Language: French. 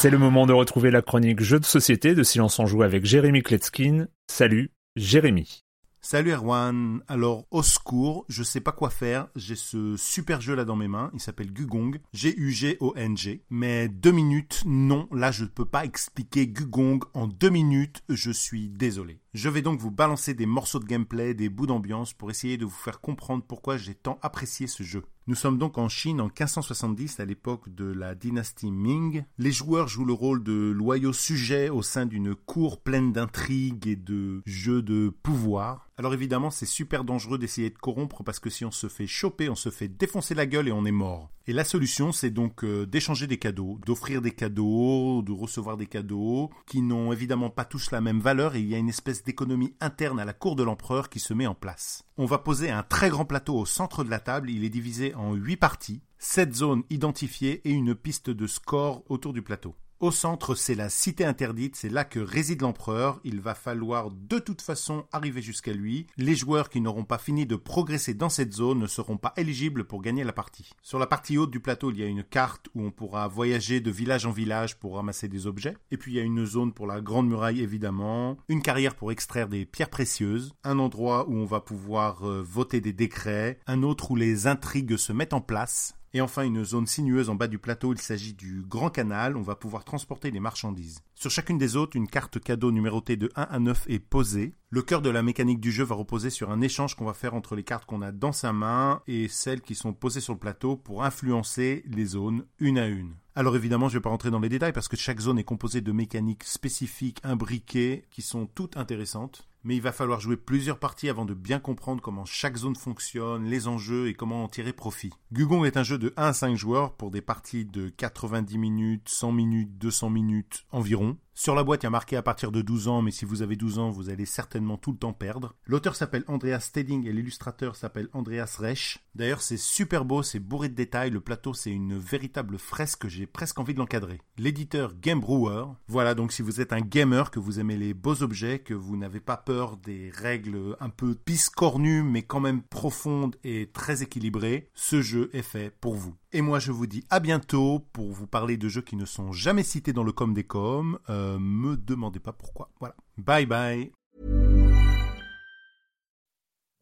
C'est le moment de retrouver la chronique Jeux de société de Silence en Joue avec Jérémy Kletskin. Salut, Jérémy. Salut Erwan, alors au secours, je sais pas quoi faire, j'ai ce super jeu là dans mes mains, il s'appelle Gugong, G-U-G-O-N-G, mais deux minutes, non, là je ne peux pas expliquer Gugong en deux minutes, je suis désolé. Je vais donc vous balancer des morceaux de gameplay, des bouts d'ambiance pour essayer de vous faire comprendre pourquoi j'ai tant apprécié ce jeu. Nous sommes donc en Chine en 1570 à l'époque de la dynastie Ming. Les joueurs jouent le rôle de loyaux sujets au sein d'une cour pleine d'intrigues et de jeux de pouvoir. Alors évidemment, c'est super dangereux d'essayer de corrompre parce que si on se fait choper, on se fait défoncer la gueule et on est mort. Et la solution, c'est donc euh, d'échanger des cadeaux, d'offrir des cadeaux, de recevoir des cadeaux qui n'ont évidemment pas tous la même valeur et il y a une espèce d'économie interne à la cour de l'empereur qui se met en place. On va poser un très grand plateau au centre de la table, il est divisé en 8 parties, 7 zones identifiées et une piste de score autour du plateau. Au centre, c'est la cité interdite, c'est là que réside l'empereur. Il va falloir de toute façon arriver jusqu'à lui. Les joueurs qui n'auront pas fini de progresser dans cette zone ne seront pas éligibles pour gagner la partie. Sur la partie haute du plateau, il y a une carte où on pourra voyager de village en village pour ramasser des objets. Et puis il y a une zone pour la grande muraille évidemment, une carrière pour extraire des pierres précieuses, un endroit où on va pouvoir euh, voter des décrets, un autre où les intrigues se mettent en place, et enfin, une zone sinueuse en bas du plateau, il s'agit du Grand Canal, on va pouvoir transporter des marchandises. Sur chacune des autres, une carte cadeau numérotée de 1 à 9 est posée. Le cœur de la mécanique du jeu va reposer sur un échange qu'on va faire entre les cartes qu'on a dans sa main et celles qui sont posées sur le plateau pour influencer les zones une à une. Alors évidemment, je ne vais pas rentrer dans les détails parce que chaque zone est composée de mécaniques spécifiques, imbriquées, qui sont toutes intéressantes mais il va falloir jouer plusieurs parties avant de bien comprendre comment chaque zone fonctionne, les enjeux et comment en tirer profit. Gugong est un jeu de 1 à 5 joueurs pour des parties de 90 minutes, 100 minutes, 200 minutes environ. Sur la boîte, il y a marqué à partir de 12 ans, mais si vous avez 12 ans, vous allez certainement tout le temps perdre. L'auteur s'appelle Andreas Steding et l'illustrateur s'appelle Andreas Resch. D'ailleurs, c'est super beau, c'est bourré de détails. Le plateau, c'est une véritable fresque, j'ai presque envie de l'encadrer. L'éditeur Game Brewer. Voilà, donc si vous êtes un gamer, que vous aimez les beaux objets, que vous n'avez pas peur des règles un peu piscornues, mais quand même profondes et très équilibrées, ce jeu est fait pour vous. Et moi, je vous dis à bientôt pour vous parler de jeux qui ne sont jamais cités dans le com des coms. Euh, me demandez pas pourquoi. Voilà. Bye bye.